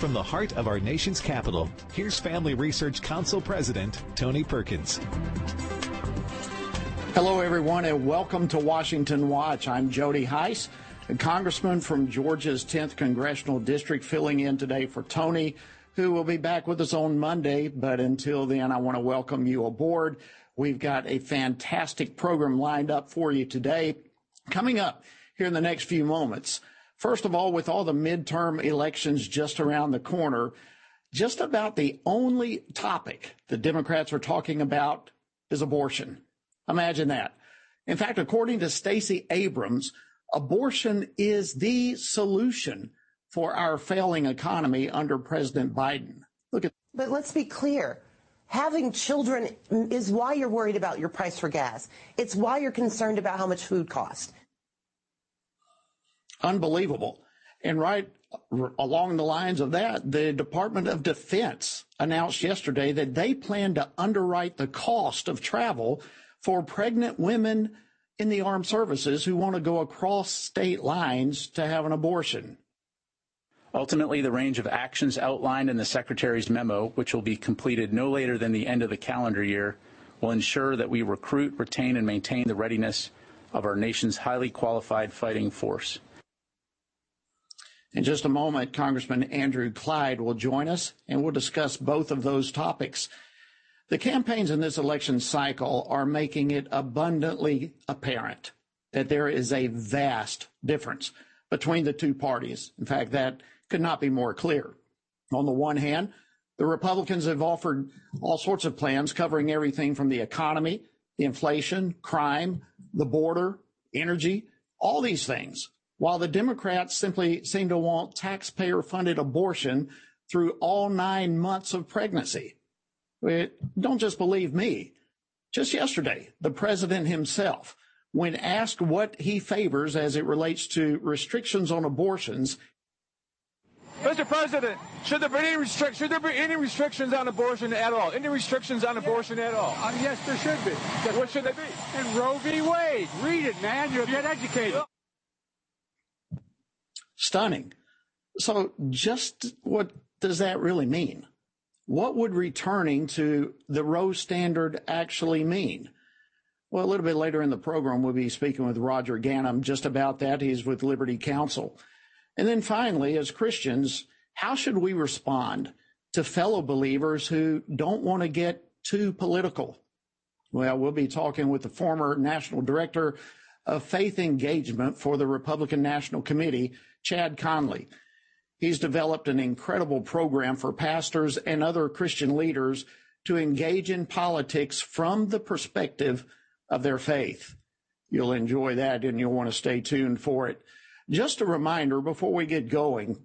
From the heart of our nation's capital, here's Family Research Council President Tony Perkins. Hello, everyone, and welcome to Washington Watch. I'm Jody Hice, a congressman from Georgia's 10th Congressional District, filling in today for Tony, who will be back with us on Monday. But until then, I want to welcome you aboard. We've got a fantastic program lined up for you today. Coming up here in the next few moments, First of all, with all the midterm elections just around the corner, just about the only topic the Democrats are talking about is abortion. Imagine that. In fact, according to Stacey Abrams, abortion is the solution for our failing economy under President Biden. Look at But let's be clear. Having children is why you're worried about your price for gas. It's why you're concerned about how much food costs. Unbelievable. And right along the lines of that, the Department of Defense announced yesterday that they plan to underwrite the cost of travel for pregnant women in the armed services who want to go across state lines to have an abortion. Ultimately, the range of actions outlined in the Secretary's memo, which will be completed no later than the end of the calendar year, will ensure that we recruit, retain, and maintain the readiness of our nation's highly qualified fighting force. In just a moment, Congressman Andrew Clyde will join us and we'll discuss both of those topics. The campaigns in this election cycle are making it abundantly apparent that there is a vast difference between the two parties. In fact, that could not be more clear. On the one hand, the Republicans have offered all sorts of plans covering everything from the economy, inflation, crime, the border, energy, all these things while the Democrats simply seem to want taxpayer funded abortion through all nine months of pregnancy. Don't just believe me. Just yesterday, the president himself, when asked what he favors as it relates to restrictions on abortions, Mr. President, should there be any restric- should there be any restrictions on abortion at all? Any restrictions on abortion at all? Uh, yes, there should be. What should they be? And Roe v. Wade. Read it, man. You'll get educated stunning. So, just what does that really mean? What would returning to the Roe standard actually mean? Well, a little bit later in the program, we'll be speaking with Roger Gannam just about that. He's with Liberty Counsel. And then finally, as Christians, how should we respond to fellow believers who don't want to get too political? Well, we'll be talking with the former national director of faith engagement for the Republican National Committee, Chad Connelly. He's developed an incredible program for pastors and other Christian leaders to engage in politics from the perspective of their faith. You'll enjoy that and you'll want to stay tuned for it. Just a reminder before we get going,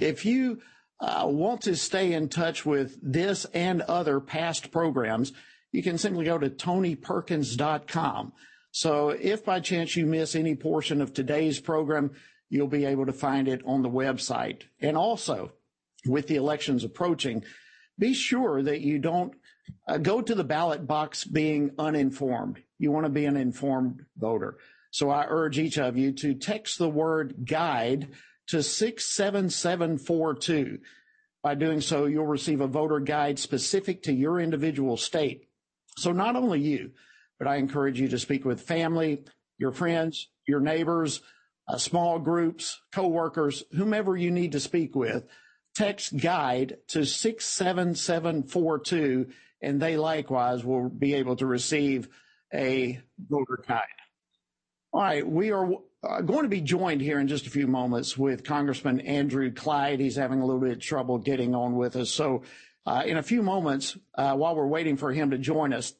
if you uh, want to stay in touch with this and other past programs, you can simply go to tonyperkins.com. So if by chance you miss any portion of today's program, you'll be able to find it on the website. And also, with the elections approaching, be sure that you don't uh, go to the ballot box being uninformed. You want to be an informed voter. So I urge each of you to text the word guide to 67742. By doing so, you'll receive a voter guide specific to your individual state. So not only you, but I encourage you to speak with family, your friends, your neighbors, uh, small groups, coworkers, whomever you need to speak with, text guide to 67742 and they likewise will be able to receive a voter guide. All right, we are uh, going to be joined here in just a few moments with Congressman Andrew Clyde. He's having a little bit of trouble getting on with us. So, uh, in a few moments, uh, while we're waiting for him to join us,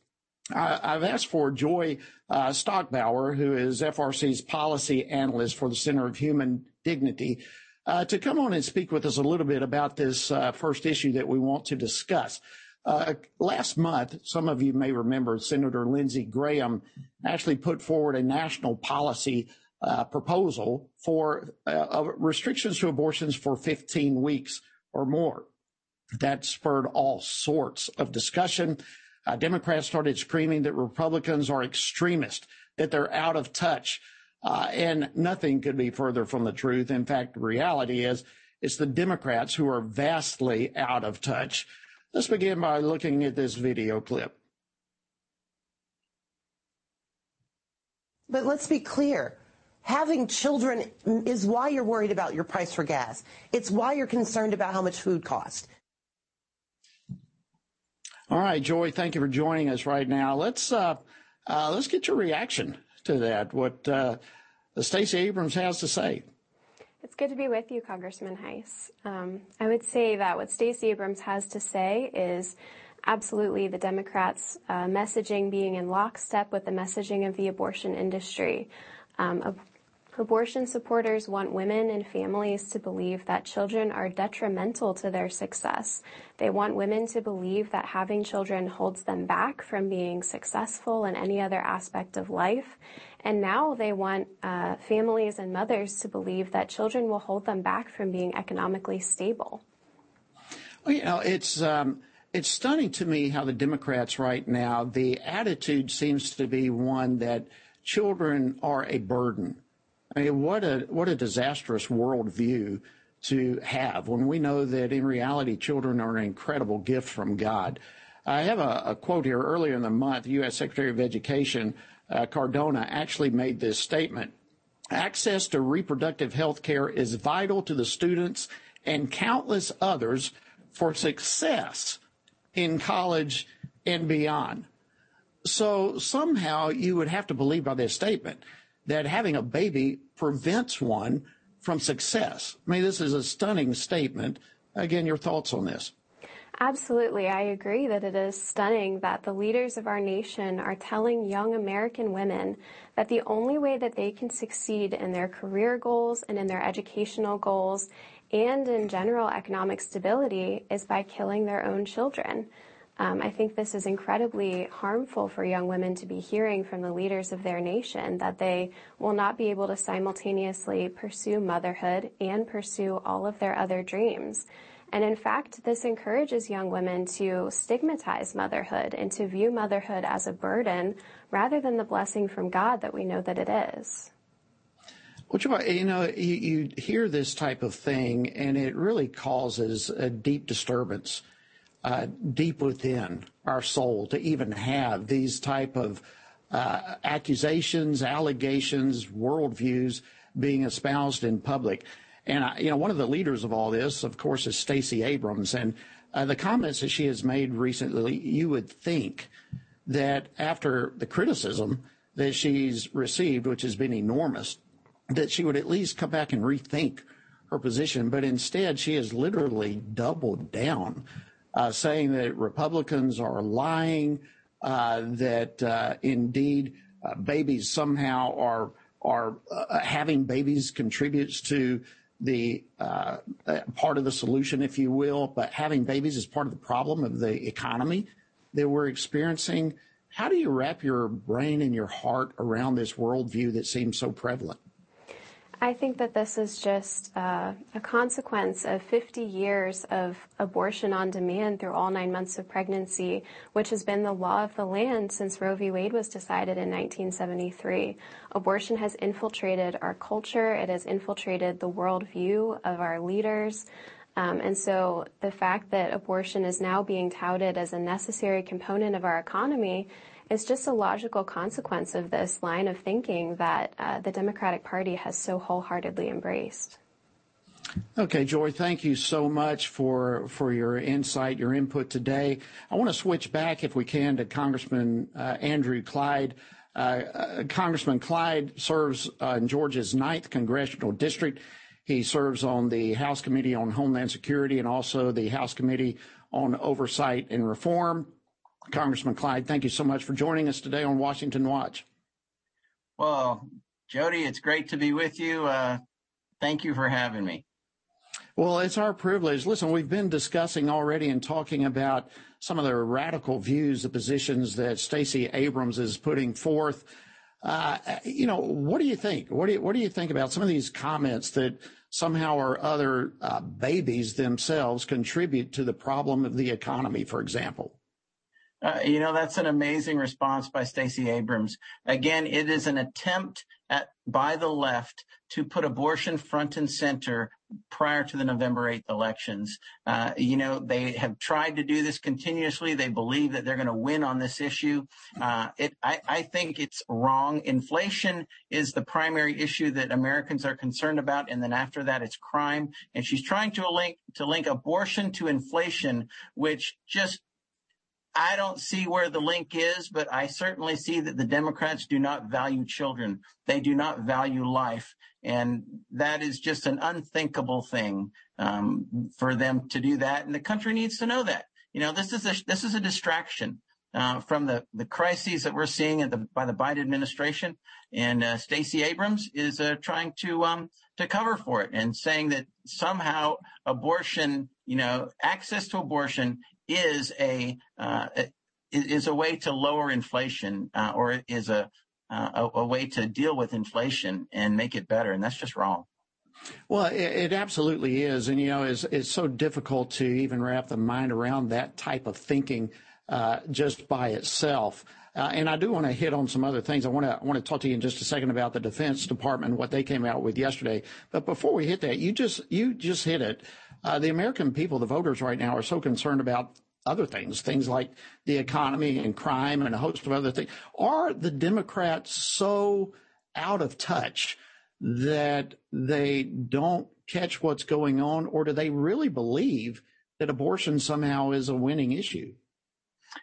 I, have asked for Joy uh, Stockbauer, who is FRC's policy analyst for the Center of Human Dignity, uh, to come on and speak with us a little bit about this uh, first issue that we want to discuss. Uh, last month, some of you may remember Senator Lindsey Graham actually put forward a national policy uh, proposal for uh, restrictions to abortions for 15 weeks or more. That spurred all sorts of discussion. Uh, Democrats started screaming that Republicans are extremists, that they're out of touch. Uh, and nothing could be further from the truth. In fact, the reality is it's the Democrats who are vastly out of touch. Let's begin by looking at this video clip. But let's be clear. Having children is why you're worried about your price for gas. It's why you're concerned about how much food costs. All right, Joy, thank you for joining us right now. Let's uh, uh, let's get your reaction to that. What uh, Stacey Abrams has to say. It's good to be with you, Congressman Hice. Um, I would say that what Stacey Abrams has to say is absolutely the Democrats' uh, messaging being in lockstep with the messaging of the abortion industry. Um, Abortion supporters want women and families to believe that children are detrimental to their success. They want women to believe that having children holds them back from being successful in any other aspect of life. And now they want uh, families and mothers to believe that children will hold them back from being economically stable. Well, you know, it's um, it's stunning to me how the Democrats right now the attitude seems to be one that children are a burden I mean, what a what a disastrous worldview to have when we know that in reality children are an incredible gift from God. I have a, a quote here earlier in the month. U.S. Secretary of Education uh, Cardona actually made this statement: "Access to reproductive health care is vital to the students and countless others for success in college and beyond." So somehow you would have to believe by this statement that having a baby prevents one from success. I mean, this is a stunning statement. Again, your thoughts on this? Absolutely. I agree that it is stunning that the leaders of our nation are telling young American women that the only way that they can succeed in their career goals and in their educational goals and in general economic stability is by killing their own children. Um, I think this is incredibly harmful for young women to be hearing from the leaders of their nation that they will not be able to simultaneously pursue motherhood and pursue all of their other dreams. And in fact, this encourages young women to stigmatize motherhood and to view motherhood as a burden rather than the blessing from God that we know that it is. Well, you know, you, you hear this type of thing and it really causes a deep disturbance uh, deep within our soul to even have these type of uh, accusations, allegations, worldviews being espoused in public. And I, you know, one of the leaders of all this, of course, is Stacey Abrams, and uh, the comments that she has made recently, you would think that after the criticism that she's received, which has been enormous, that she would at least come back and rethink her position. But instead, she has literally doubled down saying that Republicans are lying, uh, that uh, indeed uh, babies somehow are are uh, having babies contributes to the uh, part of the solution, if you will, but having babies is part of the problem of the economy that we're experiencing. How do you wrap your brain and your heart around this worldview that seems so prevalent? I think that this is just uh, a consequence of 50 years of abortion on demand through all nine months of pregnancy, which has been the law of the land since Roe v. Wade was decided in 1973. Abortion has infiltrated our culture. It has infiltrated the worldview of our leaders. Um, and so the fact that abortion is now being touted as a necessary component of our economy is just a logical consequence of this line of thinking that uh, the Democratic Party has so wholeheartedly embraced. Okay, Joy, thank you so much for for your insight, your input today. I want to switch back, if we can, to Congressman uh, Andrew Clyde. Uh, uh Congressman Clyde serves in Georgia's ninth congressional district. He serves on the House Committee on Homeland Security and also the House Committee on Oversight and Reform. Congressman Clyde, thank you so much for joining us today on Washington Watch. Well, Jody, it's great to be with you. Uh, thank you for having me. Well, it's our privilege. Listen, we've been discussing already and talking about some of the radical views, the positions that Stacey Abrams is putting forth. Uh, you know, what do you think? What do you, what do you think about some of these comments that somehow or other uh, babies themselves contribute to the problem of the economy, for example? Uh, you know, that's an amazing response by Stacey Abrams. Again, it is an attempt at, by the left to put abortion front and center prior to the November 8th elections. Uh, you know, they have tried to do this continuously. They believe that they're going to win on this issue. Uh, it, I, I, think it's wrong. Inflation is the primary issue that Americans are concerned about. And then after that, it's crime. And she's trying to link, to link abortion to inflation, which just I don't see where the link is, but I certainly see that the Democrats do not value children. They do not value life. And that is just an unthinkable thing um, for them to do that. And the country needs to know that. You know, this is a, this is a distraction. Uh, from the, the crises that we're seeing the, by the Biden administration. And uh, Stacey Abrams is uh, trying to um, to cover for it and saying that somehow abortion, you know, access to abortion is a uh, is a way to lower inflation uh, or is a, uh, a, a way to deal with inflation and make it better, and that's just wrong. Well, it, it, absolutely is, and you know, it's it's so difficult to even wrap the mind around that type of thinking uh, just by itself. Uh, and I do want to hit on some other things. I want to want to talk to you in just a second about the Defense Department, what they came out with yesterday. But before we hit that, you just you just hit it. Uh, the American people, the voters right now, are so concerned about other things, things like the economy and crime and a host of other things. Are the Democrats so out of touch that they don't catch what's going on, or do they really believe that abortion somehow is a winning issue?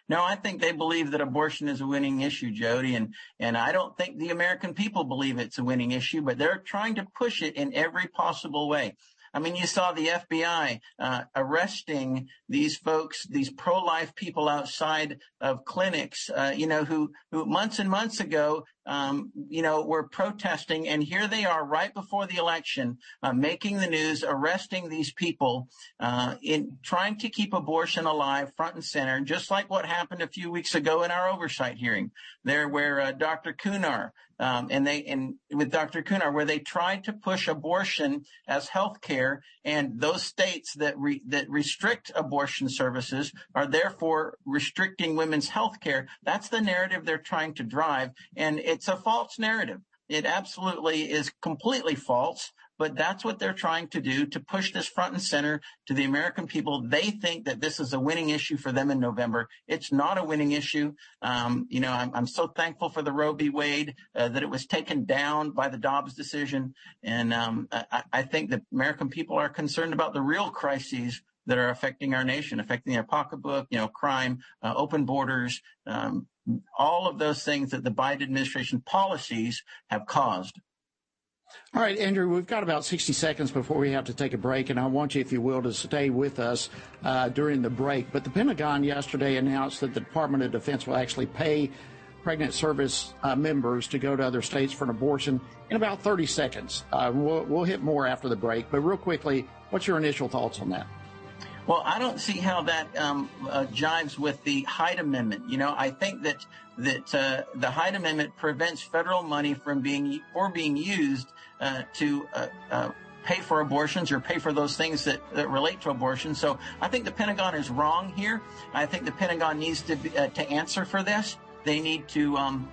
No, I think they believe that abortion is a winning issue, Jody, and and I don't think the American people believe it's a winning issue, but they're trying to push it in every possible way. I mean, you saw the FBI uh, arresting these folks, these pro-life people outside of clinics, uh, you know, who, who months and months ago, um, you know, were protesting, and here they are right before the election, uh, making the news, arresting these people, uh, in trying to keep abortion alive front and center, just like what happened a few weeks ago in our oversight hearing, there where uh, Dr. Kunar um, and they and with Dr. Kunar, where they tried to push abortion as health care, and those states that re, that restrict abortion services are therefore restricting women's health care. That's the narrative they're trying to drive, and it's a false narrative. It absolutely is completely false but that's what they're trying to do to push this front and center to the American people. They think that this is a winning issue for them in November. It's not a winning issue. Um, you know, I'm, I'm, so thankful for the Roe v. Wade uh, that it was taken down by the Dobbs decision, and um, I, I think the American people are concerned about the real crises that are affecting our nation, affecting their pocketbook, you know, crime, uh, open borders, um, all of those things that the Biden administration policies have caused. All right, Andrew, we've got about 60 seconds before we have to take a break, and I want you, if you will, to stay with us uh, during the break. But the Pentagon yesterday announced that the Department of Defense will actually pay pregnant service uh, members to go to other states for an abortion in about 30 seconds. Uh, we'll, we'll hit more after the break, but real quickly, what's your initial thoughts on that? Well, I don't see how that um, uh, jives with the Hyde Amendment. You know, I think that that uh, the Hyde Amendment prevents federal money from being or being used uh, to uh, uh, pay for abortions or pay for those things that, that relate to abortion. So I think the Pentagon is wrong here. I think the Pentagon needs to be, uh, to answer for this. They need to um,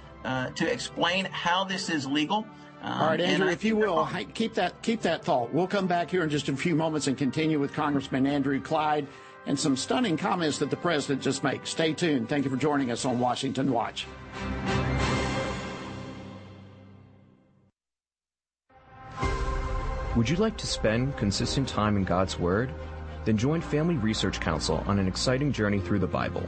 to explain how this is legal. Um, All right, Andrew, if you will, keep that keep that thought. We'll come back here in just a few moments and continue with Congressman Andrew Clyde and some stunning comments that the president just made. Stay tuned. Thank you for joining us on Washington Watch. Would you like to spend consistent time in God's Word? Then join Family Research Council on an exciting journey through the Bible.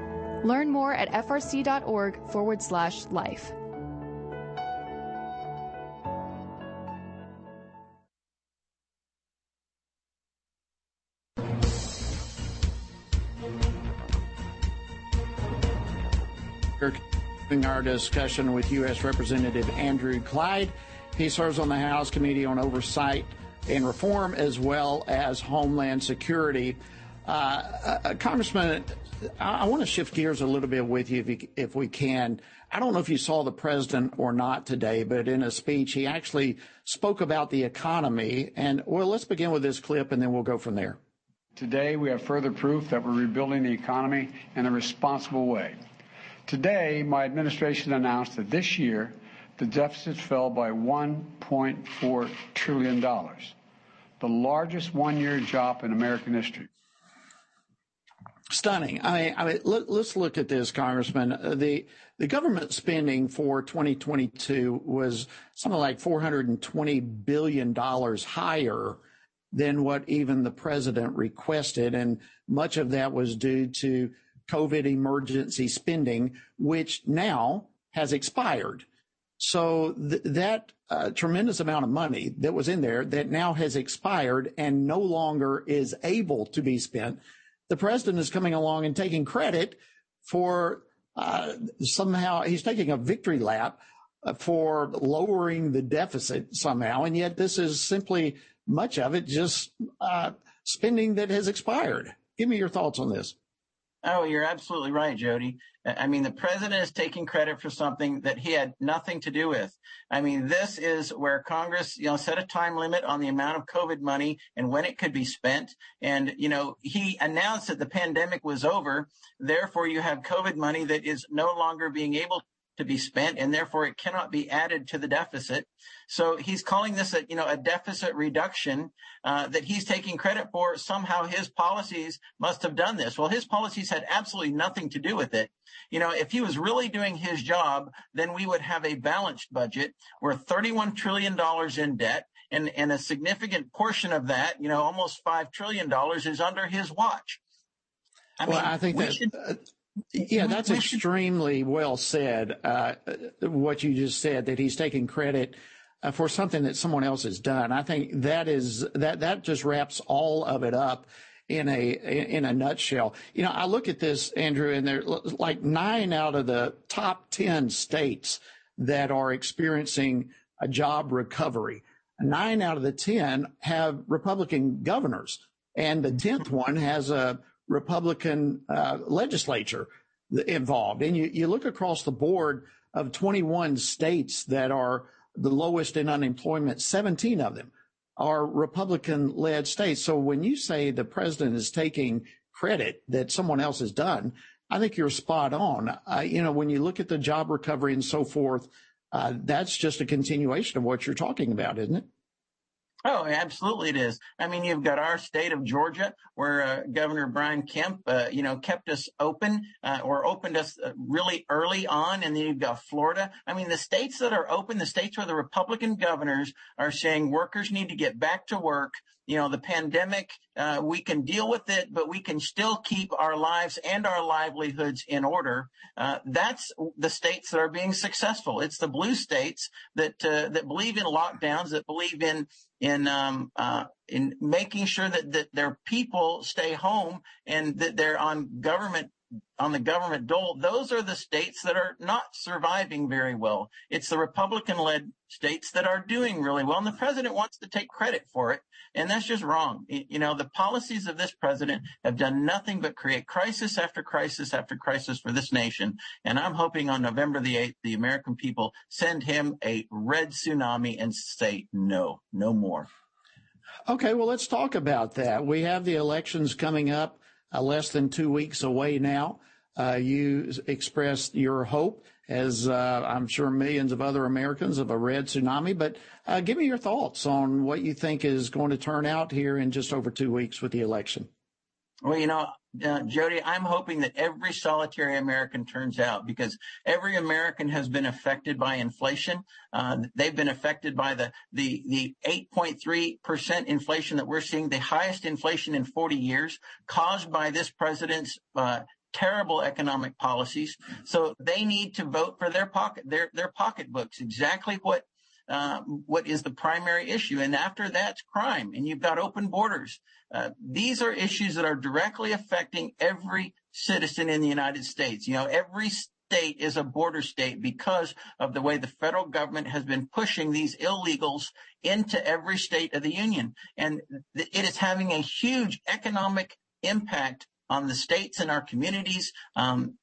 Learn more at frc.org forward slash life. Our discussion with U.S. Representative Andrew Clyde. He serves on the House Committee on Oversight and Reform as well as Homeland Security. Uh, uh, Congressman, I, want to shift gears a little bit with you if, we can. I don't know if you saw the president or not today, but in a speech, he actually spoke about the economy. And, well, let's begin with this clip and then we'll go from there. Today, we have further proof that we're rebuilding the economy in a responsible way. Today, my administration announced that this year, the deficit fell by $1.4 trillion, the largest one year drop in American history. Stunning. I mean, I mean let, us look at this, Congressman. Uh, the the government spending for 2022 was something like 420 billion dollars higher than what even the president requested, and much of that was due to COVID emergency spending, which now has expired. So th- that uh, tremendous amount of money that was in there that now has expired and no longer is able to be spent. The president is coming along and taking credit for uh, somehow he's taking a victory lap uh, for lowering the deficit somehow, and yet this is simply much of it just uh, spending that has expired. Give me your thoughts on this. Oh, you're absolutely right, Jody. I mean, the president is taking credit for something that he had nothing to do with. I mean, this is where Congress, you know, set a time limit on the amount of COVID money and when it could be spent. And, you know, he announced that the pandemic was over. Therefore, you have COVID money that is no longer being able to be spent and therefore it cannot be added to the deficit. So he's calling this a, you know, a deficit reduction, uh, that he's taking credit for. Somehow his policies must have done this. Well, his policies had absolutely nothing to do with it. You know, if he was really doing his job, then we would have a balanced budget. We're $31 trillion in debt. And, and a significant portion of that, you know, almost $5 trillion is under his watch. I well, mean, I think that, should, uh, yeah, that's extremely well said. Uh, what you just said that he's taking credit uh, for something that someone else has done. I think that is that that just wraps all of it up in a in a nutshell. You know, I look at this, Andrew, and there like nine out of the top ten states that are experiencing a job recovery. Nine out of the ten have Republican governors, and the tenth one has a Republican uh, legislature involved. And you, you look across the board, of 21 states that are the lowest in unemployment, 17 of them are Republican led states. So when you say the president is taking credit that someone else has done, I think you're spot on. Uh, you know, when you look at the job recovery and so forth, uh, that's just a continuation of what you're talking about, isn't it? Oh, absolutely it is. I mean, you've got our state of Georgia where uh, Governor Brian Kemp, uh, you know, kept us open uh, or opened us uh, really early on. And then you've got Florida. I mean, the states that are open, the states where the Republican governors are saying workers need to get back to work you know, the pandemic, uh, we can deal with it, but we can still keep our lives and our livelihoods in order. Uh, that's the states that are being successful. It's the blue states that that believe in lockdowns, that believe in in um, uh, in making sure that that their people stay home and that they're on government on the government dole, those are the states that are not surviving very well. It's the Republican led states that are doing really well. And the president wants to take credit for it. And that's just wrong. You know, the policies of this president have done nothing but create crisis after crisis after crisis for this nation. And I'm hoping on November the 8th, the American people send him a red tsunami and say, no, no more. Okay, well, let's talk about that. We have the elections coming up uh, less than two weeks away now. Uh, you expressed your hope, as uh, I'm sure millions of other Americans, of a red tsunami. But uh, give me your thoughts on what you think is going to turn out here in just over two weeks with the election. Well, you know, uh, Jody, I'm hoping that every solitary American turns out because every American has been affected by inflation. Uh, they've been affected by the the the 8.3 percent inflation that we're seeing, the highest inflation in 40 years, caused by this president's uh, terrible economic policies. So they need to vote for their pocket their their pocketbooks. Exactly what uh, what is the primary issue. And after that's crime, and you've got open borders. Uh, these are issues that are directly affecting every citizen in the United States. You know, every state is a border state because of the way the federal government has been pushing these illegals into every state of the union. And it is having a huge economic impact on the states and our communities. Um,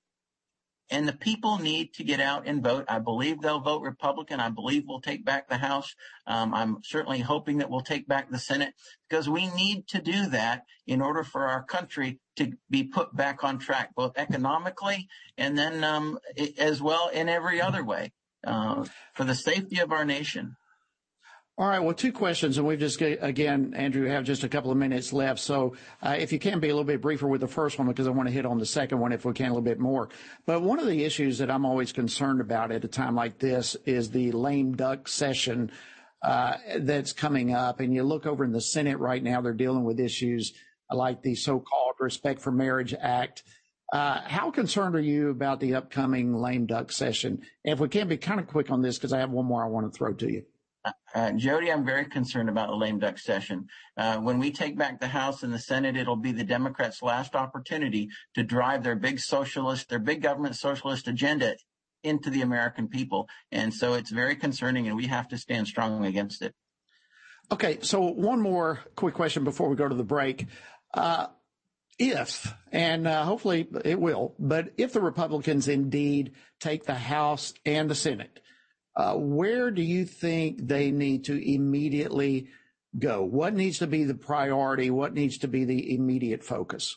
and the people need to get out and vote. I believe they'll vote Republican. I believe we'll take back the House. Um, I'm certainly hoping that we'll take back the Senate because we need to do that in order for our country to be put back on track, both economically and then um, as well in every other way uh, for the safety of our nation. All right. Well, two questions, and we've just again, Andrew, have just a couple of minutes left. So, uh, if you can be a little bit briefer with the first one, because I want to hit on the second one if we can a little bit more. But one of the issues that I'm always concerned about at a time like this is the lame duck session uh, that's coming up. And you look over in the Senate right now; they're dealing with issues like the so-called Respect for Marriage Act. Uh, how concerned are you about the upcoming lame duck session? If we can be kind of quick on this, because I have one more I want to throw to you. Uh, Jody, I'm very concerned about the lame duck session. Uh, when we take back the House and the Senate, it'll be the Democrats' last opportunity to drive their big socialist, their big government socialist agenda into the American people. And so it's very concerning and we have to stand strongly against it. Okay. So one more quick question before we go to the break. Uh, if, and uh, hopefully it will, but if the Republicans indeed take the House and the Senate, uh, where do you think they need to immediately go? What needs to be the priority? What needs to be the immediate focus?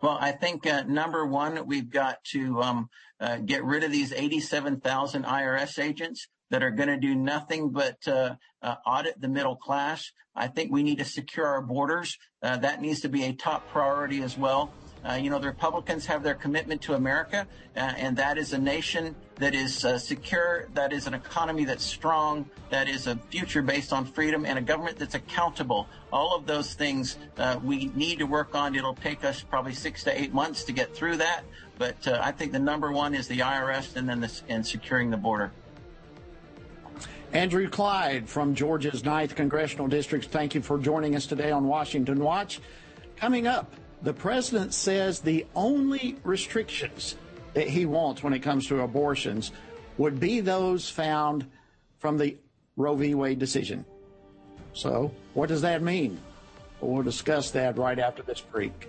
Well, I think uh, number one, we've got to um, uh, get rid of these 87,000 IRS agents that are going to do nothing but uh, uh, audit the middle class. I think we need to secure our borders. Uh, that needs to be a top priority as well. Uh, you know, the Republicans have their commitment to America, uh, and that is a nation that is uh, secure, that is an economy that's strong, that is a future based on freedom, and a government that's accountable. All of those things uh, we need to work on. It'll take us probably six to eight months to get through that, but uh, I think the number one is the IRS, and then the, and securing the border. Andrew Clyde from Georgia's 9th Congressional District, thank you for joining us today on Washington Watch. Coming up, the president says the only restrictions that he wants when it comes to abortions would be those found from the Roe v. Wade decision. So, what does that mean? we'll discuss that right after this break.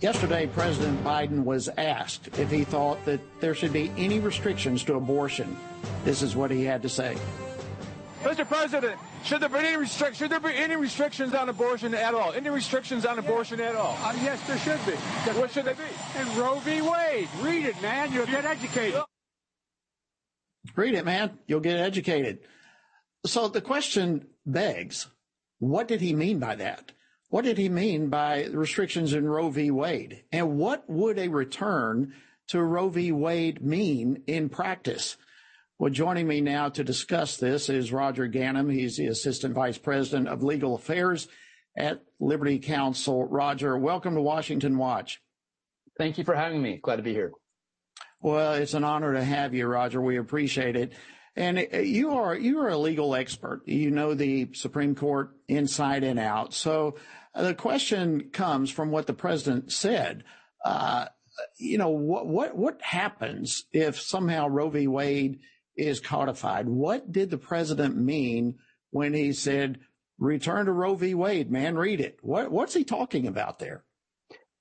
Yesterday, President Biden was asked if he thought that there should be any restrictions to abortion. This is what he had to say. Mr. President, should there be any restric- should there be any restrictions on abortion at all? Any restrictions on abortion at all? Uh, yes, there should be. What should they be? And Roe v. Wade. Read it, man. You'll get educated. Read it, man. You'll get educated. So the question begs, what did he mean by that? What did he mean by restrictions in Roe v. Wade? And what would a return to Roe v. Wade mean in practice? Well, joining me now to discuss this is Roger Gannam. He's the Assistant Vice President of Legal Affairs at Liberty Counsel. Roger, welcome to Washington Watch. Thank you for having me. Glad to be here. Well, it's an honor to have you, Roger. We appreciate it. And you are you are a legal expert. You know the Supreme Court inside and out. So the question comes from what the president said. Uh, you know what what what happens if somehow Roe v. Wade is codified. What did the president mean when he said, return to Roe v. Wade, man, read it? What, what's he talking about there?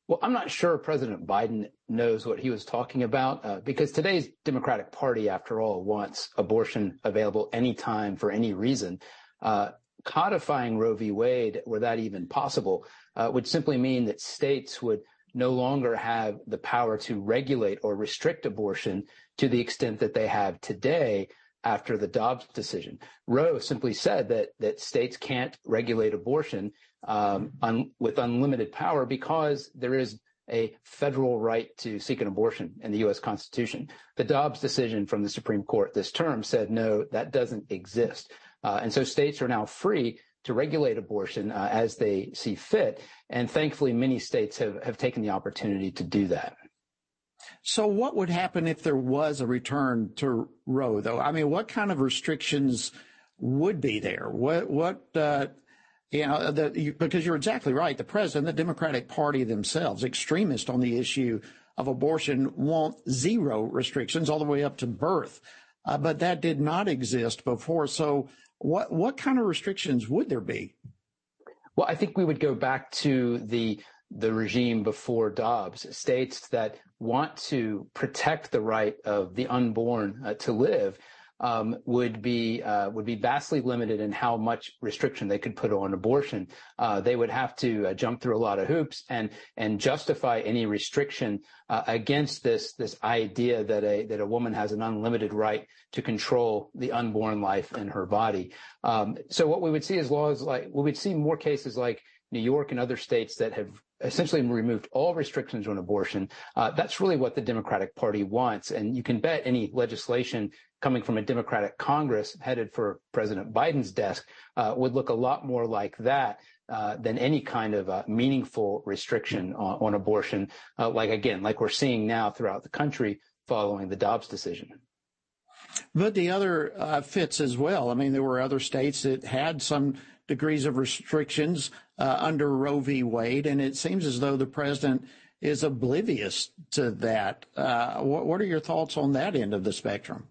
Well, I'm not sure President Biden knows what he was talking about uh, because today's Democratic Party, after all, wants abortion available anytime for any reason. Uh, codifying Roe v. Wade, were that even possible, uh, would simply mean that states would no longer have the power to regulate or restrict abortion to the extent that they have today after the Dobbs decision. Roe simply said that that states can't regulate abortion um, un, with unlimited power because there is a federal right to seek an abortion in the U.S. Constitution. The Dobbs decision from the Supreme Court this term said no, that doesn't exist, and so states are now free to regulate abortion uh, as they see fit. And thankfully, many states have, have taken the opportunity to do that. So, what would happen if there was a return to Roe, though? I mean, what kind of restrictions would be there? What, what, uh, you know, because you're exactly right. The president, the Democratic Party themselves, extremists on the issue of abortion, want zero restrictions all the way up to birth. Uh, but that did not exist before. So, what what kind of restrictions would there be? Well, I think we would go back to the the regime before Dobbs, states that want to protect the right of the unborn uh, to live would be uh, would be vastly limited in how much restriction they could put on abortion. Uh, they would have to uh, jump through a lot of hoops and and justify any restriction against this this idea that a that a woman has an unlimited right to control the unborn life in her body. Um, so what we would see is laws like we would see more cases like New York and other states that have essentially removed all restrictions on abortion. That's really what the Democratic Party wants. And you can bet any legislation coming from a Democratic Congress headed for President Biden's desk uh, would look a lot more like that. Uh, than any kind of uh, meaningful restriction on, on abortion, uh, like again, like we're seeing now throughout the country following the Dobbs decision. But the other uh, fits as well. I mean, there were other states that had some degrees of restrictions uh, under Roe v. Wade, and it seems as though the president is oblivious to that. What, are your thoughts on that end of the spectrum?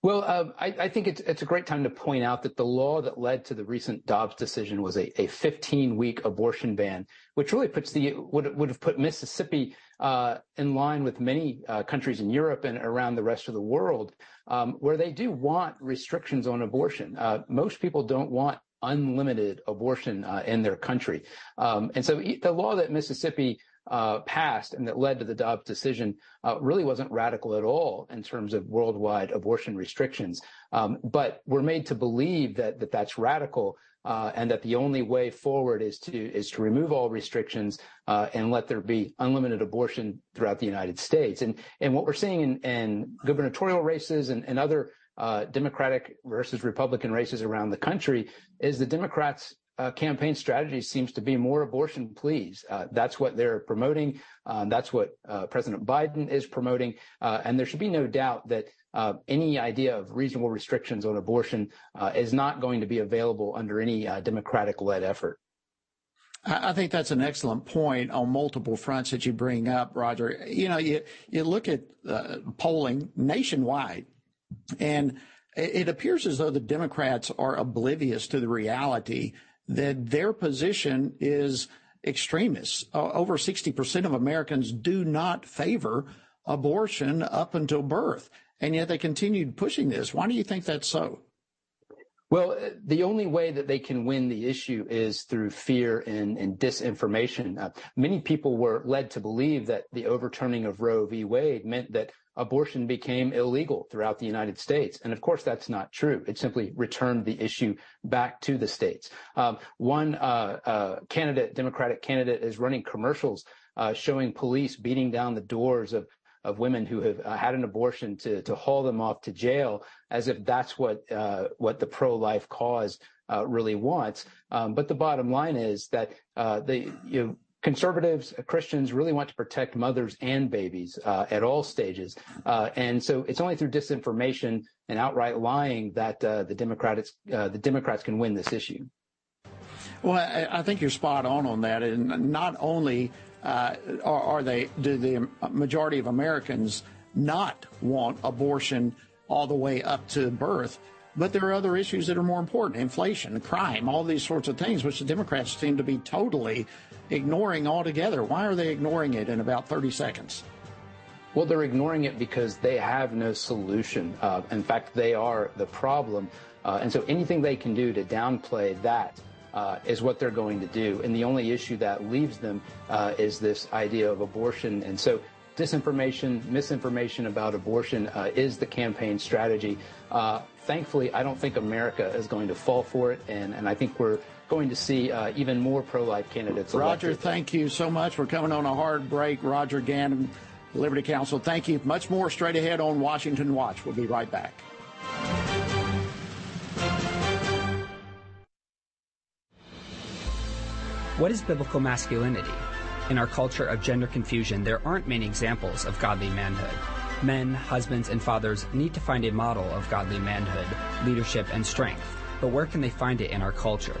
Well, uh, I, think it's, a great time to point out that the law that led to the recent Dobbs decision was a, a 15-week abortion ban, which really puts the would would have put Mississippi uh, in line with many uh, countries in Europe and around the rest of the world, um, where they do want restrictions on abortion. Most people don't want unlimited abortion in their country. Um, and so the law that Mississippi uh, passed and that led to the Dobbs decision uh, really wasn't radical at all in terms of worldwide abortion restrictions. Um, but we're made to believe that, that that's radical uh, and that the only way forward is to is to remove all restrictions uh, and let there be unlimited abortion throughout the United States. And and what we're seeing in, in gubernatorial races and, and other uh, Democratic versus Republican races around the country is the Democrats' uh, campaign strategy seems to be more abortion please. Uh, that's what they're promoting. Um, that's what uh, President Biden is promoting. Uh, and there should be no doubt that uh, any idea of reasonable restrictions on abortion is not going to be available under any Democratic led effort. I think that's an excellent point on multiple fronts that you bring up, Roger. You know, you, you look at polling nationwide and it appears as though the Democrats are oblivious to the reality that their position is extremist. Uh, over 60% of Americans do not favor abortion up until birth. And yet they continued pushing this. Why do you think that's so? Well, the only way that they can win the issue is through fear and, and disinformation. Uh, many people were led to believe that the overturning of Roe v. Wade meant that abortion became illegal throughout the United States. And of course, that's not true. It simply returned the issue back to the states. Um, one uh, uh, candidate, Democratic candidate, is running commercials uh, showing police beating down the doors of of women who have uh, had an abortion to to haul them off to jail as if that's what uh, what the pro life cause uh, really wants. Um, but the bottom line is that uh, the you know, conservatives, uh, Christians really want to protect mothers and babies uh, at all stages, and so it's only through disinformation and outright lying that the Democrats the Democrats can win this issue. Well, I, I think you're spot on on that, and not only uh, are, are, they do the majority of Americans not want abortion all the way up to birth? But there are other issues that are more important inflation, crime, all these sorts of things, which the Democrats seem to be totally ignoring altogether. Why are they ignoring it in about 30 seconds? Well, they're ignoring it because they have no solution. Uh, in fact, they are the problem. Uh, and so anything they can do to downplay that uh, is what they're going to do. And the only issue that leaves them uh, is this idea of abortion. And so disinformation, misinformation about abortion uh, is the campaign strategy. Uh, thankfully, I don't think America is going to fall for it. And, and I think we're going to see uh, even more pro-life candidates. Roger, elected. thank you so much. We're coming on a hard break. Roger Gannam, Liberty Counsel, thank you. Much more straight ahead on Washington Watch. We'll be right back. What is biblical masculinity? In our culture of gender confusion, there aren't many examples of godly manhood. Men, husbands, and fathers need to find a model of godly manhood, leadership, and strength. But where can they find it in our culture?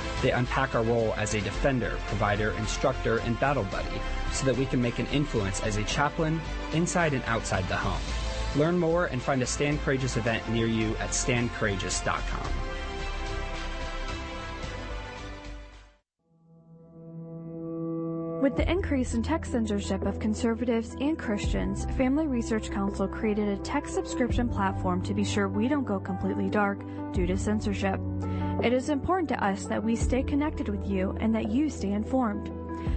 They unpack our role as a defender, provider, instructor, and battle buddy so that we can make an influence as a chaplain inside and outside the home. Learn more and find a Stand Courageous event near you at standcourageous.com. With the increase in tech censorship of conservatives and Christians, Family Research Council created a tech subscription platform to be sure we don't go completely dark due to censorship. It is important to us that we stay connected with you and that you stay informed.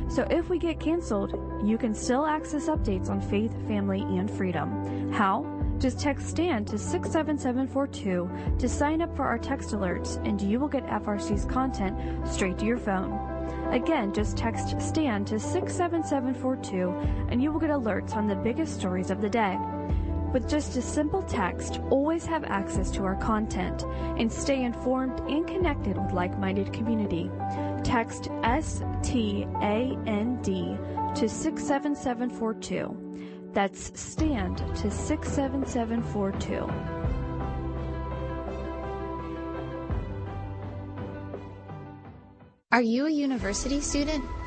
So if we get canceled, you can still access updates on faith, family, and freedom. How? Just text STAND to 67742 to sign up for our text alerts, and you will get FRC's content straight to your phone. Again, just text STAND to 67742 and you will get alerts on the biggest stories of the day. With just a simple text, always have access to our content and stay informed and connected with like minded community. Text STAND to 67742. That's STAND to 67742. Are you a university student?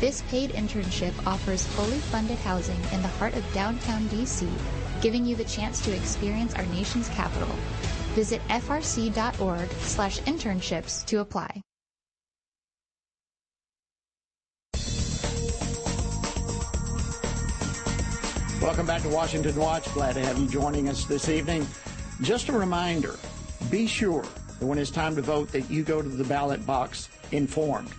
This paid internship offers fully funded housing in the heart of downtown DC, giving you the chance to experience our nation's capital. Visit frc.org slash internships to apply. Welcome back to Washington Watch. Glad to have you joining us this evening. Just a reminder, be sure that when it's time to vote that you go to the ballot box informed.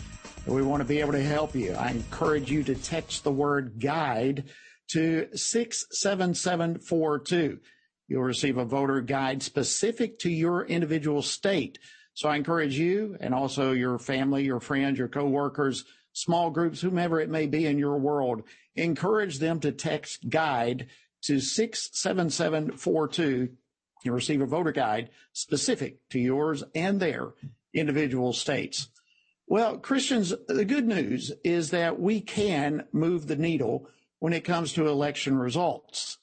We want to be able to help you. I encourage you to text the word guide to 67742. You'll receive a voter guide specific to your individual state. So I encourage you and also your family, your friends, your coworkers, small groups, whomever it may be in your world, encourage them to text guide to 67742. You'll receive a voter guide specific to yours and their individual states. Well, Christians, the good news is that we can move the needle when it comes to election results.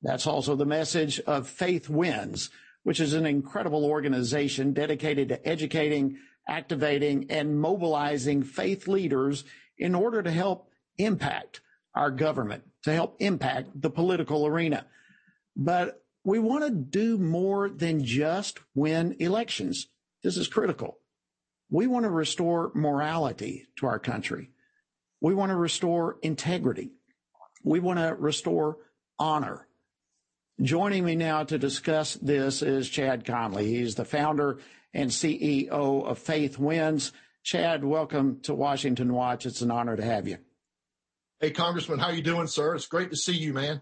That's also the message of Faith Wins, which is an incredible organization dedicated to educating, activating, and mobilizing faith leaders in order to help impact our government, to help impact the political arena. But we want to do more than just win elections. This is critical. We want to restore morality to our country. We want to restore integrity. We want to restore honor. Joining me now to discuss this is Chad Connelly. He's the founder and CEO of Faith Wins. Chad, welcome to Washington Watch. It's an honor to have you. Hey, Congressman, how you doing, sir? It's great to see you, man.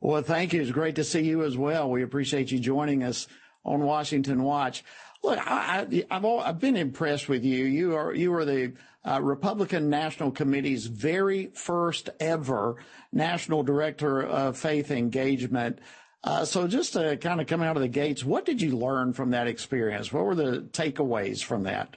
Well, thank you. It's great to see you as well. We appreciate you joining us on Washington Watch. Look, I, have I've been impressed with you. You are you are the uh, Republican National Committee's very first ever national director of faith engagement. Uh, so just to kind of come out of the gates, what did you learn from that experience? What were the takeaways from that?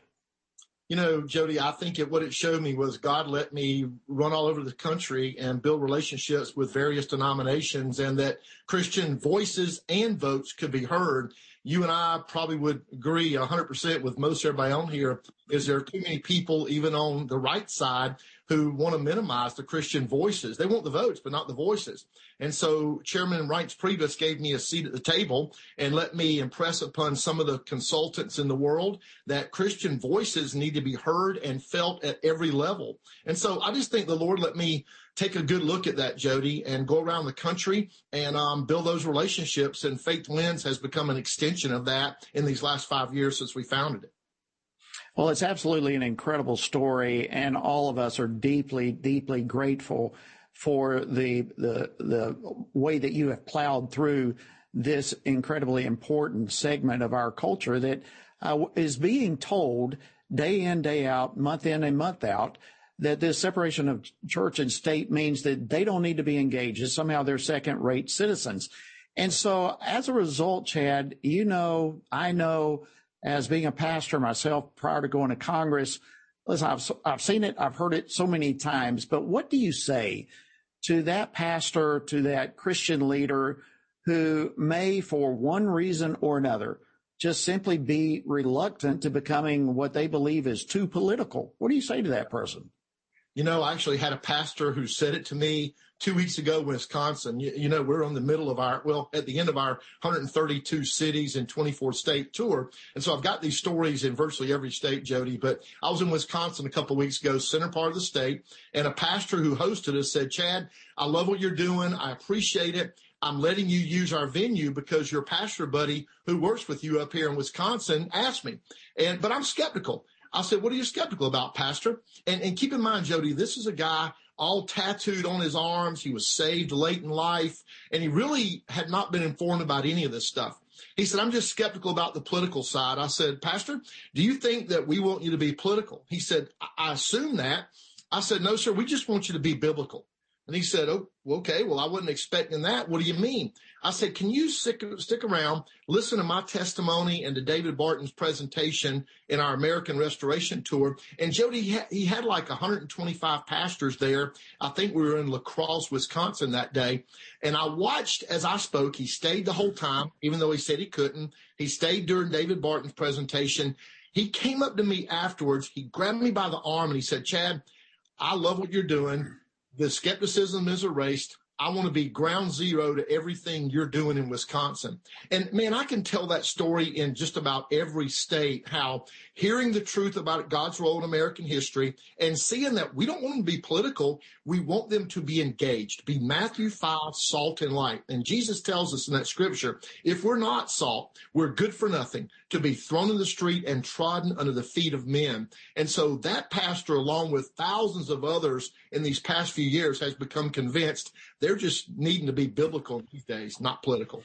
You know, Jody, I think it, what it showed me was God let me run all over the country and build relationships with various denominations and that Christian voices and votes could be heard you and I probably would agree 100% with most everybody on here is there are too many people, even on the right side, who want to minimize the Christian voices. They want the votes, but not the voices. And so Chairman Reince Priebus gave me a seat at the table and let me impress upon some of the consultants in the world that Christian voices need to be heard and felt at every level. And so I just think the Lord let me take a good look at that, Jody, and go around the country and um, build those relationships. And Faith Wins has become an extension of that in these last five years since we founded it. Well, it's absolutely an incredible story, and all of us are deeply, deeply grateful for the the the way that you have plowed through this incredibly important segment of our culture that uh, is being told day in, day out, month in and month out that this separation of church and state means that they don't need to be engaged. Somehow they're second rate citizens. And so as a result, Chad, you know, I know as being a pastor myself prior to going to Congress. Listen, I've, I've seen it, I've heard it so many times, but what do you say to that pastor, to that Christian leader who may, for one reason or another, just simply be reluctant to becoming what they believe is too political? What do you say to that person? You know, I actually had a pastor who said it to me two weeks ago, in Wisconsin. You, you, know, we're on the middle of our, well, at the end of our 132 cities and 24 state tour. And so I've got these stories in virtually every state, Jody. But I was in Wisconsin a couple weeks ago, center part of the state, and a pastor who hosted us said, Chad, I love what you're doing. I appreciate it. I'm letting you use our venue because your pastor buddy who works with you up here in Wisconsin asked me. And, but I'm skeptical. I said, what are you skeptical about, pastor? And, and keep in mind, Jody, this is a guy all tattooed on his arms. He was saved late in life, and he really had not been informed about any of this stuff. He said, I'm just skeptical about the political side. I said, Pastor, do you think that we want you to be political? He said, I assume that. I said, No, sir, we just want you to be biblical. And he said, Oh, okay, well, I wasn't expecting that. What do you mean? I said, Can you stick, stick around, listen to my testimony and to David Barton's presentation in our American Restoration Tour? And Jody, he had, he had like 125 pastors there. I think we were in La Crosse, Wisconsin that day. And I watched as I spoke. He stayed the whole time, even though he said he couldn't. He stayed during David Barton's presentation. He came up to me afterwards. He grabbed me by the arm and he said, Chad, I love what you're doing the skepticism is erased. I want to be ground zero to everything you're doing in Wisconsin. And man, I can tell that story in just about every state how hearing the truth about God's role in American history and seeing that we don't want them to be political. We want them to be engaged, be Matthew 5, salt and light. And Jesus tells us in that scripture, if we're not salt, we're good for nothing to be thrown in the street and trodden under the feet of men. And so that pastor, along with thousands of others in these past few years, has become convinced they're just needing to be biblical these days, not political.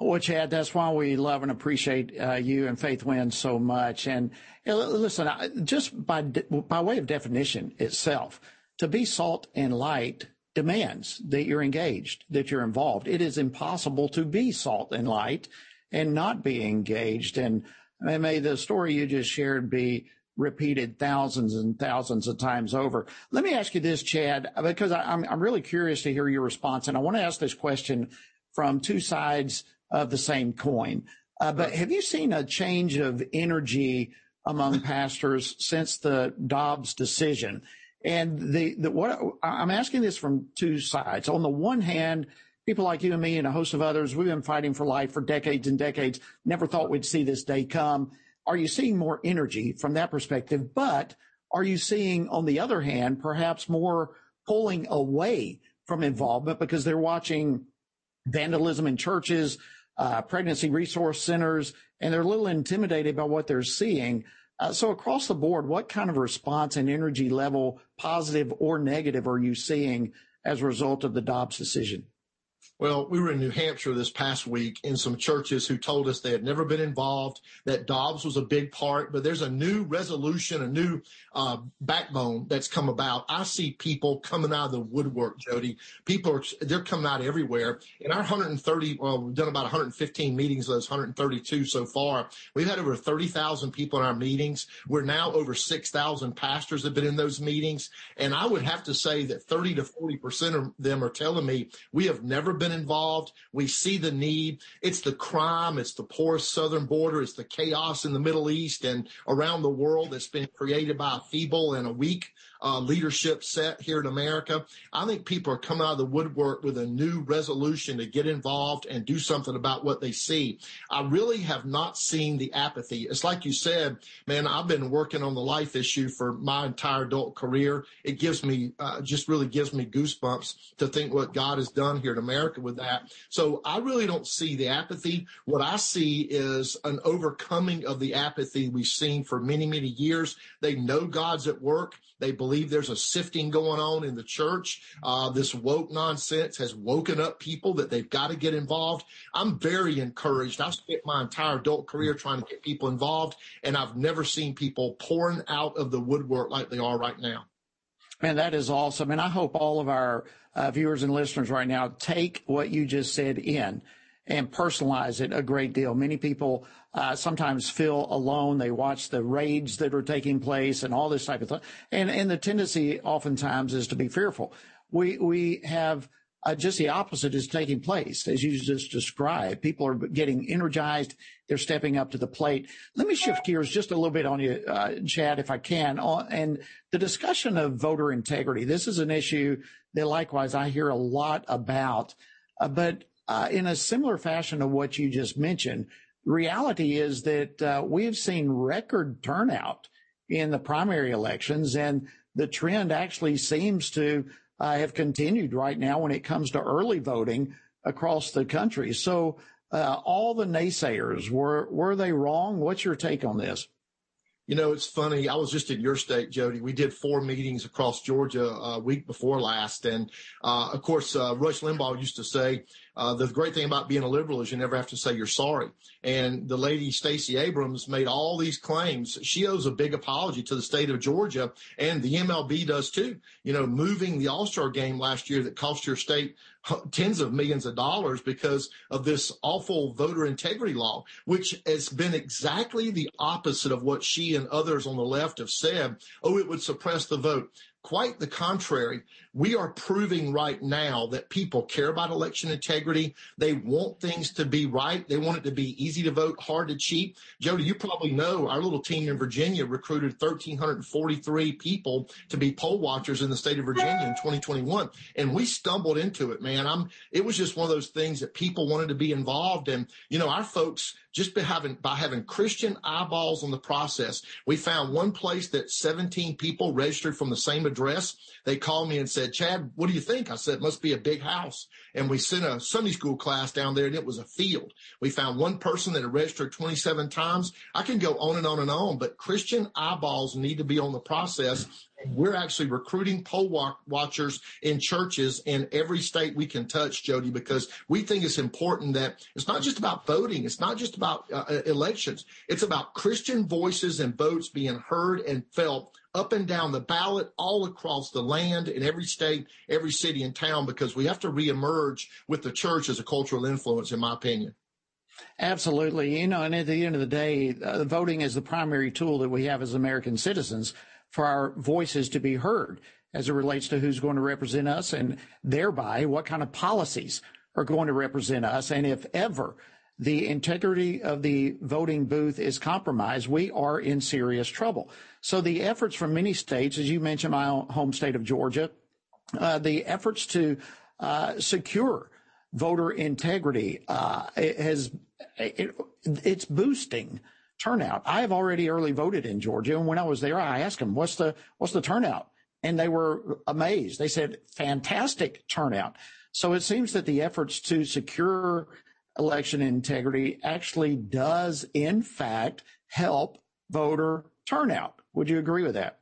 Well, Chad, that's why we love and appreciate uh, you and Faith Wins so much. And listen, just by by way of definition itself, to be salt and light demands that you're engaged, that you're involved. It is impossible to be salt and light and not be engaged. And may the story you just shared be repeated thousands and thousands of times over. Let me ask you this, Chad, because I, am I'm really curious to hear your response. And I want to ask this question from two sides of the same coin. Uh, but have you seen a change of energy among pastors since the Dobbs decision? And the, the what I'm asking this from two sides. On the one hand, people like you and me and a host of others, we've been fighting for life for decades and decades. Never thought we'd see this day come. Are you seeing more energy from that perspective? But are you seeing, on the other hand, perhaps more pulling away from involvement because they're watching vandalism in churches, uh, pregnancy resource centers, and they're a little intimidated by what they're seeing. Uh, so across the board, what kind of response and energy level, positive or negative, are you seeing as a result of the Dobbs decision? Well, we were in New Hampshire this past week in some churches who told us they had never been involved, that Dobbs was a big part, but there's a new resolution, a new uh, backbone that's come about. I see people coming out of the woodwork, Jody. People are, they're coming out everywhere. In our 130, well, we've done about 115 meetings, of those 132 so far. We've had over 30,000 people in our meetings. We're now over 6,000 pastors have been in those meetings. And I would have to say that 30 to 40% of them are telling me we have never been been involved. We see the need. It's the crime. It's the porous southern border. It's the chaos in the Middle East and around the world that's been created by a feeble and a weak uh, leadership set here in America. I think people are coming out of the woodwork with a new resolution to get involved and do something about what they see. I really have not seen the apathy. It's like you said, man, I've been working on the life issue for my entire adult career. It gives me, uh, just really gives me goosebumps to think what God has done here in America with that. So I really don't see the apathy. What I see is an overcoming of the apathy we've seen for many, many years. They know God's at work. They believe there's a sifting going on in the church. Uh, this woke nonsense has woken up people that they've got to get involved. I'm very encouraged. I've spent my entire adult career trying to get people involved, and I've never seen people pouring out of the woodwork like they are right now. Man, that is awesome. And I hope all of our uh, viewers and listeners right now take what you just said in and personalize it a great deal. Many people uh, sometimes feel alone. They watch the raids that are taking place and all this type of thing. And, and the tendency oftentimes is to be fearful. We, we have uh, just the opposite is taking place, as you just described. People are getting energized. They're stepping up to the plate. Let me shift gears just a little bit on you, uh, Chad, if I can. Uh, and the discussion of voter integrity. This is an issue that likewise I hear a lot about, uh, but uh, in a similar fashion to what you just mentioned, reality is that uh, we have seen record turnout in the primary elections, and the trend actually seems to uh, have continued right now when it comes to early voting across the country. So, uh, all the naysayers were were they wrong? What's your take on this? You know, it's funny. I was just in your state, Jody. We did four meetings across Georgia a uh, week before last, and uh, of course, uh, Rush Limbaugh used to say uh, the great thing about being a liberal is you never have to say you're sorry. And the lady Stacey Abrams made all these claims. She owes a big apology to the state of Georgia, and the MLB does too. You know, moving the All Star game last year that cost your state tens of millions of dollars because of this awful voter integrity law, which has been exactly the opposite of what she and others on the left have said. Oh, it would suppress the vote. Quite the contrary. We are proving right now that people care about election integrity. They want things to be right. They want it to be easy to vote, hard to cheat. Jody, you probably know our little team in Virginia recruited 1,343 people to be poll watchers in the state of Virginia in 2021. And we stumbled into it, man. I'm, it was just one of those things that people wanted to be involved. in. you know, our folks, just by having, by having Christian eyeballs on the process, we found one place that 17 people registered from the same address. They called me and said, Chad, what do you think? I said, must be a big house. And we sent a Sunday school class down there and it was a field. We found one person that had registered 27 times. I can go on and on and on, but Christian eyeballs need to be on the process we're actually recruiting poll watchers in churches in every state we can touch, Jody, because we think it's important that it's not just about voting. It's not just about uh, uh, elections. It's about Christian voices and votes being heard and felt up and down the ballot, all across the land, in every state, every city and town, because we have to reemerge with the church as a cultural influence, in my opinion. Absolutely. You know, and at the end of the day, uh, voting is the primary tool that we have as American citizens for our voices to be heard as it relates to who's going to represent us and thereby what kind of policies are going to represent us. And if ever the integrity of the voting booth is compromised, we are in serious trouble. So the efforts from many states, as you mentioned, my home state of Georgia, uh, the efforts to uh, secure voter integrity uh, has it, it's boosting turnout. I have already early voted in Georgia, and when I was there, I asked them, "What's the what's the turnout?" And they were amazed. They said, "Fantastic turnout." So it seems that the efforts to secure election integrity actually does, in fact, help voter turnout. Would you agree with that?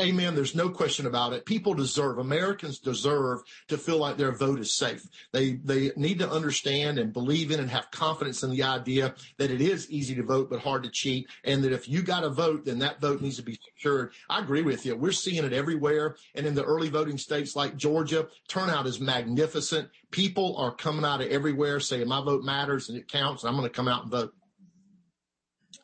Amen. There's no question about it. People deserve, Americans deserve to feel like their vote is safe. They, they need to understand and believe in and have confidence in the idea that it is easy to vote, but hard to cheat. And that if you got a vote, then that vote needs to be secured. I agree with you. We're seeing it everywhere. And in the early voting states like Georgia, turnout is magnificent. People are coming out of everywhere saying my vote matters and it counts. And I'm going to come out and vote.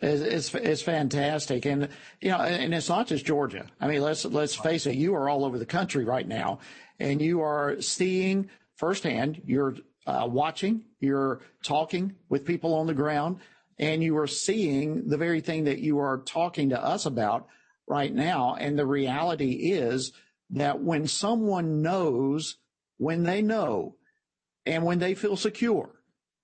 It's, it's fantastic, and you know, and it's not just Georgia. I mean, let's let's face it. You are all over the country right now, and you are seeing firsthand. You're uh, watching, you're talking with people on the ground, and you are seeing the very thing that you are talking to us about right now. And the reality is that when someone knows, when they know, and when they feel secure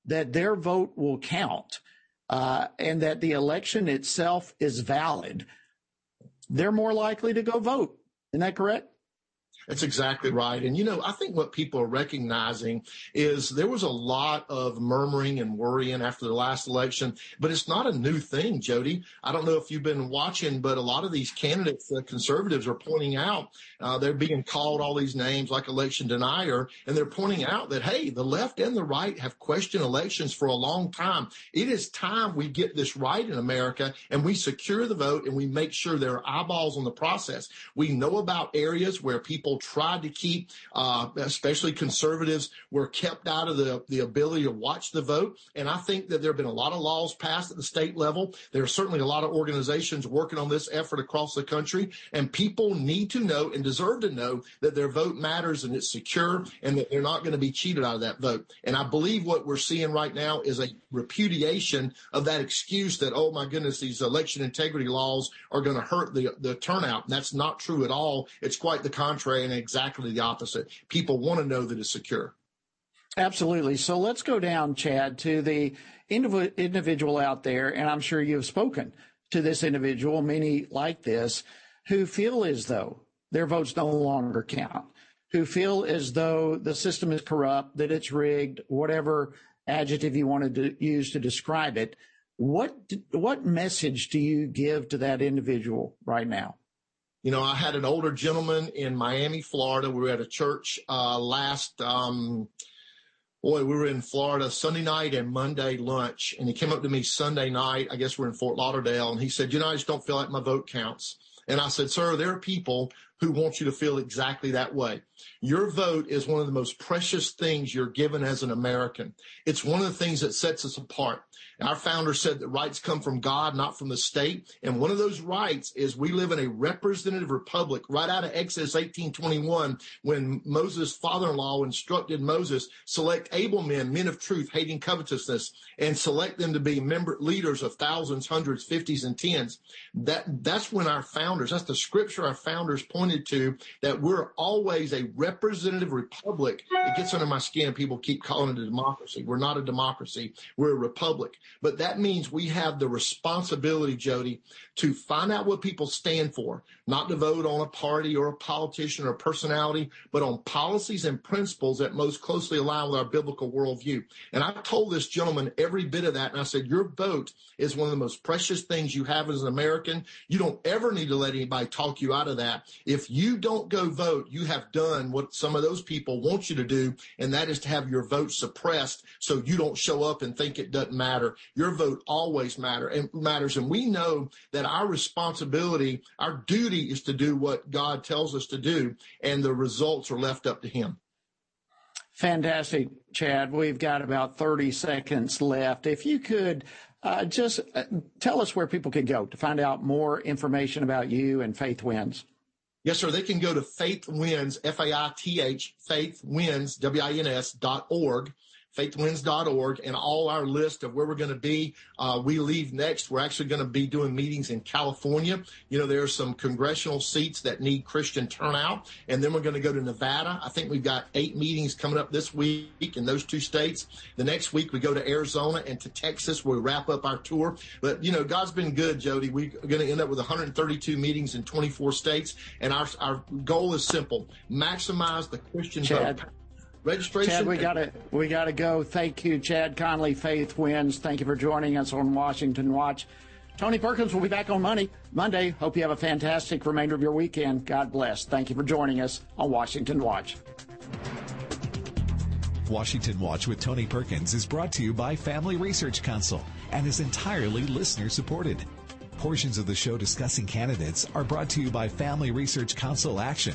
that their vote will count uh, and that the election itself is valid, they're more likely to go vote. Isn't that correct? That's exactly right. And you know, I think what people are recognizing is there was a lot of murmuring and worrying after the last election, but it's not a new thing, Jody. I don't know if you've been watching, but a lot of these candidates, the conservatives are pointing out, uh, they're being called all these names like election denier, and they're pointing out that, hey, the left and the right have questioned elections for a long time. It is time we get this right in America and we secure the vote and we make sure there are eyeballs on the process. We know about areas where people tried to keep, uh, especially conservatives, were kept out of the, the ability to watch the vote. And I think that there have been a lot of laws passed at the state level. There are certainly a lot of organizations working on this effort across the country. And people need to know and deserve to know that their vote matters and it's secure and that they're not going to be cheated out of that vote. And I believe what we're seeing right now is a repudiation of that excuse that, oh my goodness, these election integrity laws are going to hurt the, the turnout. And that's not true at all. It's quite the contrary exactly the opposite. People want to know that it's secure. Absolutely. So let's go down, Chad, to the individual out there, and I'm sure you've spoken to this individual, many like this, who feel as though their votes no longer count, who feel as though the system is corrupt, that it's rigged, whatever adjective you want to use to describe it. What what message do you give to that individual right now? You know, I had an older gentleman in Miami, Florida. We were at a church uh, last, um, boy, we were in Florida Sunday night and Monday lunch. And he came up to me Sunday night. I guess we're in Fort Lauderdale. And he said, You know, I just don't feel like my vote counts. And I said, Sir, there are people who want you to feel exactly that way. Your vote is one of the most precious things you're given as an American. It's one of the things that sets us apart. Our founder said that rights come from God, not from the state. And one of those rights is we live in a representative republic right out of Exodus 1821 when Moses' father-in-law instructed Moses, select able men, men of truth, hating covetousness, and select them to be member leaders of thousands, hundreds, fifties, and tens. That, that's when our founders, that's the scripture our founders pointed to, that we're always a representative republic. It gets under my skin. People keep calling it a democracy. We're not a democracy. We're a republic. But that means we have the responsibility, Jody, to find out what people stand for, not to vote on a party or a politician or a personality, but on policies and principles that most closely align with our biblical worldview. And I told this gentleman every bit of that. And I said, your vote is one of the most precious things you have as an American. You don't ever need to let anybody talk you out of that. If you don't go vote, you have done what some of those people want you to do. And that is to have your vote suppressed so you don't show up and think it doesn't matter. Your vote always matter and matters. And we know that our responsibility, our duty is to do what God tells us to do, and the results are left up to Him. Fantastic, Chad. We've got about 30 seconds left. If you could uh, just uh, tell us where people can go to find out more information about you and Faith Wins. Yes, sir. They can go to Faith Wins, F A I T H, Faith Wins, W I N S dot org faithwins.org and all our list of where we're going to be. Uh, we leave next. We're actually going to be doing meetings in California. You know, there are some congressional seats that need Christian turnout. And then we're going to go to Nevada. I think we've got eight meetings coming up this week in those two states. The next week we go to Arizona and to Texas. We wrap up our tour. But, you know, God's been good, Jody. We're going to end up with 132 meetings in 24 states. And our, our goal is simple. Maximize the Christian Chad. vote registration. Chad, we got to we got to go. Thank you, Chad Connelly. Faith wins. Thank you for joining us on Washington Watch. Tony Perkins will be back on Monday. Monday. Hope you have a fantastic remainder of your weekend. God bless. Thank you for joining us on Washington Watch. Washington Watch with Tony Perkins is brought to you by Family Research Council and is entirely listener supported. Portions of the show discussing candidates are brought to you by Family Research Council Action